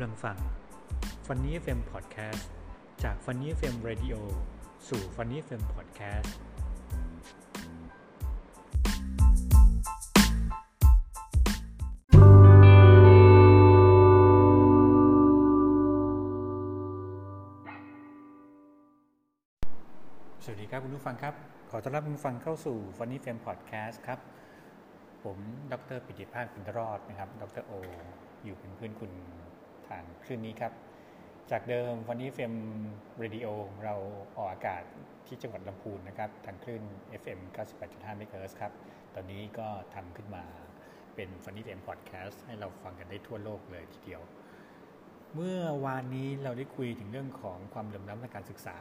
ำลังฟัง Funny FM Podcast จาก Funny FM Radio สู่ Funny FM Podcast สวัสดีครับคุณผู้ฟังครับ ขอต้อนรับคุณผู้ฟังเข้าสู่ Funny FM Podcast ครับ ผม ดรปิติภาคปินทรอดนะครับ ดรโอ อยู่เป็นเพื่อนคุณ ทางคลื่นนี้ครับ จากเดิม Funny FM Radio เราออกอากาศที่จังหวัดลำพูนนะครับทางคลื่น FM 98.5 MHz ครับ ตอนนี้ก็ทำขึ้นมาเป็น Funny FM Podcast ให้เราฟังกันได้ทั่วโลกเลยทีเดียว เมื่อวานนี้เราได้คุยถึงเรื่องของความเหลื่อมล้ำทางการศึกษา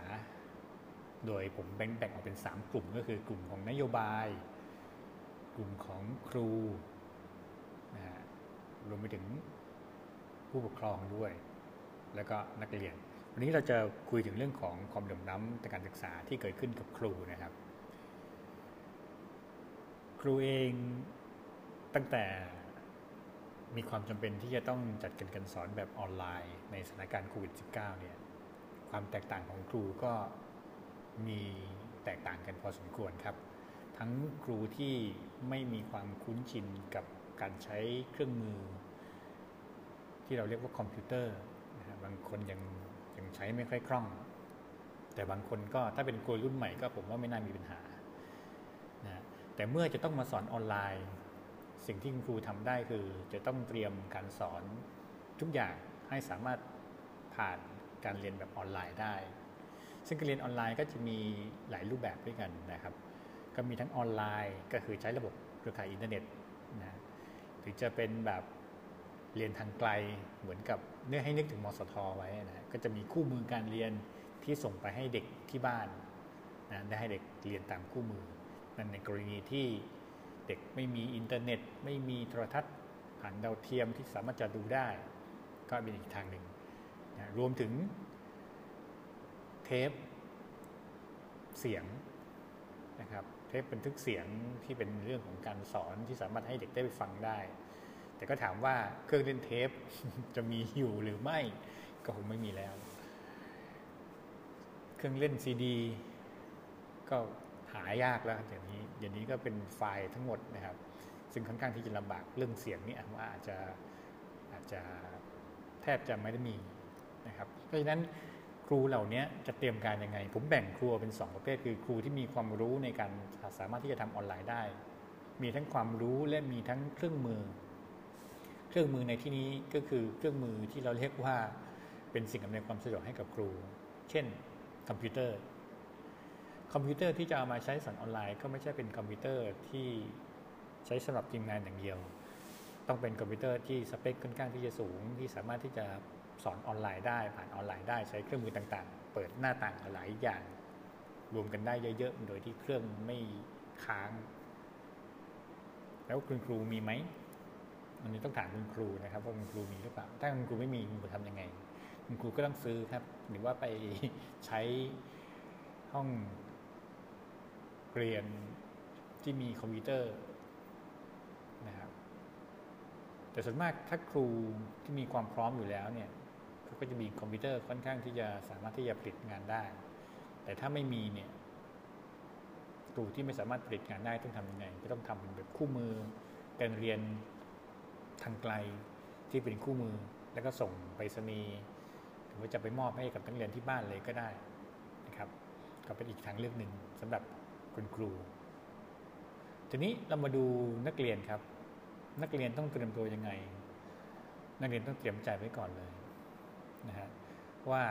โดยผมแบ่งแบ่งออกเป็น 3 กลุ่มก็คือกลุ่มของนโยบาย กลุ่มของครูนะฮะรวมไปถึง ผู้ปกครองด้วย แล้วก็นักเรียน วันนี้เราจะคุยถึงเรื่องของความเหลื่อมล้ำทางการศึกษาที่เกิดขึ้นกับครูนะครับ ครูเองตั้งแต่มีความจำเป็นที่จะต้องจัดการการสอนแบบออนไลน์ ในสถานการณ์โควิด -19 เนี่ย ความแตกต่างของครูก็มีแตกต่างกันพอสมควรครับ ทั้งครูที่ไม่มีความคุ้นชินกับการใช้เครื่องมือ ที่เราเรียกว่าคอมพิวเตอร์นะบางคนยังยังใช้ไม่ค่อยคล่อง แต่บางคนก็ถ้าเป็นครูรุ่นใหม่ก็ผมว่าไม่น่ามีปัญหานะแต่เมื่อจะต้องมาสอนออนไลน์ สิ่งที่คุณครูทำได้คือ จะต้องเตรียมการสอนทุกอย่างให้สามารถผ่านการเรียนแบบออนไลน์ได้ ซึ่งการเรียนออนไลน์ก็จะมีหลายรูปแบบด้วยกันนะครับ ก็มีทั้งออนไลน์ก็คือใช้ระบบเครือข่ายอินเทอร์เน็ตนะหรือจะเป็นแบบ เรียนทางไกลเหมือนกับเนื้อให้นึกถึงมสธไว้นะก็จะมีคู่มือการเรียนที่ส่งไปให้เด็กที่บ้านนะได้ให้เด็กเรียนตามคู่มือนั่นในกรณีที่เด็กไม่มีอินเทอร์เน็ต ไม่มีโทรทัศน์ผ่านดาวเทียมที่สามารถจะดูได้ ก็เป็นอีกทางหนึ่งนะรวมถึงเทปเสียงนะครับเทปบันทึกเสียงที่เป็นเรื่องของการสอนที่สามารถให้เด็กได้ไปฟังได้ แต่ก็ถามว่าเครื่องเล่นเทปจะมีอยู่หรือไม่ ก็คงไม่มีแล้ว เครื่องเล่นซีดี ก็หายากแล้วเดี๋ยวนี้เดี๋ยวนี้ก็เป็นไฟล์ทั้งหมดนะครับ ซึ่งค่อนข้างที่จะลำบากเรื่องเสียงนี่ว่าอาจจะอาจจะแทบจะไม่ได้มีนะครับ เพราะฉะนั้นครูเหล่านี้จะเตรียมการยังไง ผมแบ่งครูเป็น 2 ประเภท คือครูที่มีความรู้ในการสามารถที่จะทำออนไลน์ได้ มีทั้งความรู้และมีทั้งเครื่องมือ เครื่องมือในที่นี้ก็คือเครื่องมือที่เราเรียกว่าเป็นสิ่งอำนวยความสะดวกให้กับครู เช่น คอมพิวเตอร์ คอมพิวเตอร์ที่จะเอามาใช้สอนออนไลน์ ก็ไม่ใช่เป็นคอมพิวเตอร์ที่ใช้สำหรับทีมงานอย่างเดียว ต้องเป็นคอมพิวเตอร์ที่สเปคค่อนข้างที่จะสูง ที่สามารถที่จะสอนออนไลน์ได้ ผ่านออนไลน์ได้ใช้เครื่องมือต่างๆ เปิดหน้าต่างหลายอย่างรวมกันได้เยอะๆ โดยที่เครื่องไม่ค้าง แล้วคุณครูมีไหม อันนี้ต้องถามคุณครูนะครับว่าคุณครูมีหรือเปล่า ถ้าคุณครูไม่มีคุณครูทำยังไง คุณครูก็ต้องซื้อครับ หรือว่าไปใช้ห้องเรียนที่มีคอมพิวเตอร์นะครับ แต่ส่วนมากถ้าครูที่มีความพร้อมอยู่แล้วเนี่ยเขาก็จะมีคอมพิวเตอร์ค่อนข้างที่จะสามารถที่จะผลิตงานได้ แต่ถ้าไม่มีเนี่ยครูที่ไม่สามารถผลิตงานได้ต้องทำยังไงก็ต้องทำเป็นแบบคู่มือการเรียน ทางไกลที่เป็นคู่มือ แล้วก็ส่งไปรษณีย์หรือว่าจะไปมอบให้กับนักเรียนที่บ้านเลยก็ได้นะครับ ก็เป็นอีกทางเลือกหนึ่งสำหรับคุณครู ทีนี้เรามาดูนักเรียนครับ นักเรียนต้องเตรียมตัวยังไง นักเรียนต้องเตรียมใจไว้ก่อนเลยนะฮะว่า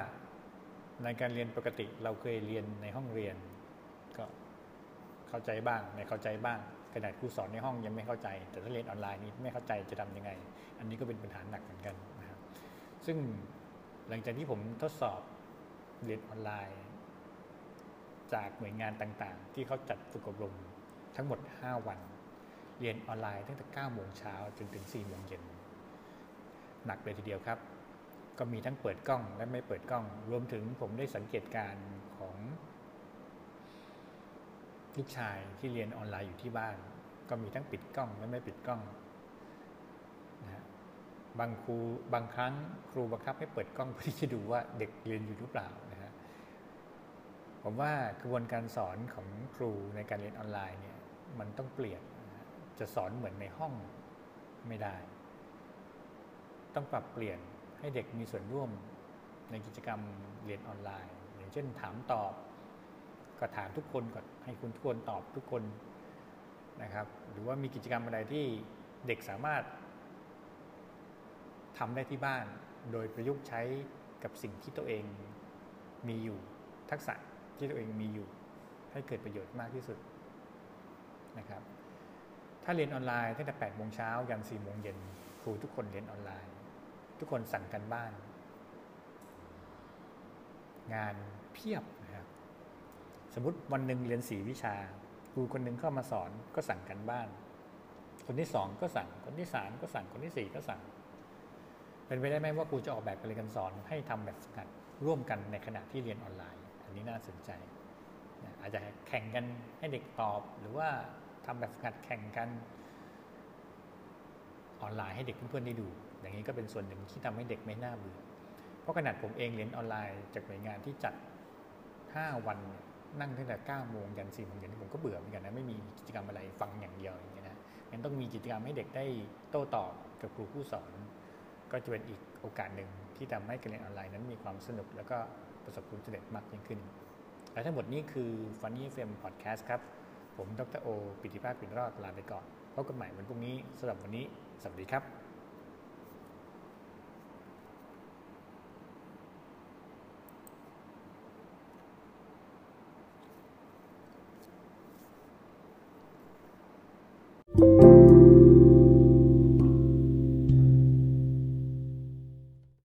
ในการเรียนปกติเราเคยเรียนในห้องเรียน ก็เข้าใจบ้างไม่เข้าใจบ้าง ขนาดครูสอนในห้องยังไม่เข้าใจ แต่ถ้าเรียนออนไลน์นี้ไม่เข้าใจจะทำยังไง อันนี้ก็เป็นปัญหาหนักเหมือนกันนะครับซึ่งหลังจากที่ผมทดสอบเรียนออนไลน์ จากหน่วยงานต่างๆ ที่เขาจัดฝึกอบรมทั้งหมด 5 วัน เรียนออนไลน์ตั้งแต่9โมงเช้าจนถึง4โมงเย็นหนักเลยทีเดียวครับ ก็มีทั้งเปิดกล้องและไม่เปิดกล้อง รวมถึงผมได้สังเกตการขอ ลูกชายที่เรียนออนไลน์อยู่ที่บ้าน ก็มีทั้งปิดกล้องและไม่ปิดกล้องนะบางครูบางครั้งครูบังคับให้เปิดกล้องเพื่อที่จะดูว่าเด็กเรียนอยู่หรือเปล่านะฮะผมว่ากระบวนการสอนของครูในการเรียนออนไลน์เนี่ยมันต้องเปลี่ยนจะสอนเหมือนในห้องไม่ได้ ต้องปรับเปลี่ยนให้เด็กมีส่วนร่วมในกิจกรรมเรียนออนไลน์ อย่างเช่นถามตอบ ก็ถามทุกคนก่อนให้คุณทุกคนตอบทุกคนนะครับ หรือว่ามีกิจกรรมอะไรที่เด็กสามารถทำได้ที่บ้าน โดยประยุกต์ใช้กับสิ่งที่ตัวเองมีอยู่ ทักษะที่ตัวเองมีอยู่ ให้เกิดประโยชน์มากที่สุดนะครับ ถ้าเรียนออนไลน์ตั้งแต่8โมงเช้ายัน4โมงเย็นครูทุกคนเรียนออนไลน์ ทุกคนสั่งกันบ้าน งานเพียบนะครับ สมมติวันหนึ่งเรียนสี่วิชาครูคนหนึ่งเข้ามาสอนก็สั่งกันบ้าน คนที่สองก็สั่งคนที่สามก็สั่งคนที่สี่ก็สั่ง เป็นไปได้ไหมว่าครูจะออกแบบการเรียนการสอนให้ทำแบบฝึกหัดร่วมกันในขณะที่เรียนออนไลน์ อันนี้น่าสนใจอาจจะแข่งกันให้เด็กตอบ หรือว่าทำแบบฝึกหัดแข่งกันออนไลน์ให้เด็กเพื่อนๆได้ดู อย่างนี้ก็เป็นส่วนหนึ่งที่ทำให้เด็กไม่น่าเบื่อเพราะขนาดผมเองเรียนออนไลน์จากหน่วยงานที่จัด 5 วันเนี่ย นั่งตั้งแต่9โมงยัน4โมงเย็นผมก็เบื่อเหมือนกันนะไม่มีกิจกรรมอะไรฟังอย่างเดียวอย่างเงี้ยนะงั้นต้องมีกิจกรรมให้เด็กได้โต้ตอบกับครูผู้สอน ก็จะเป็นอีกโอกาสหนึ่งที่ทำให้การเรียนออนไลน์นั้นมีความสนุก แล้วก็ประสบความสำเร็จมากยิ่งขึ้น และทั้งหมดนี้คือ Funny FM Podcast ครับ ผมดรโอ ปิติภาคปิ่นรอดลาไปก่อนพบกันใหม่วันพรุ่งนี้สำหรับวันนี้ สวัสดีครับ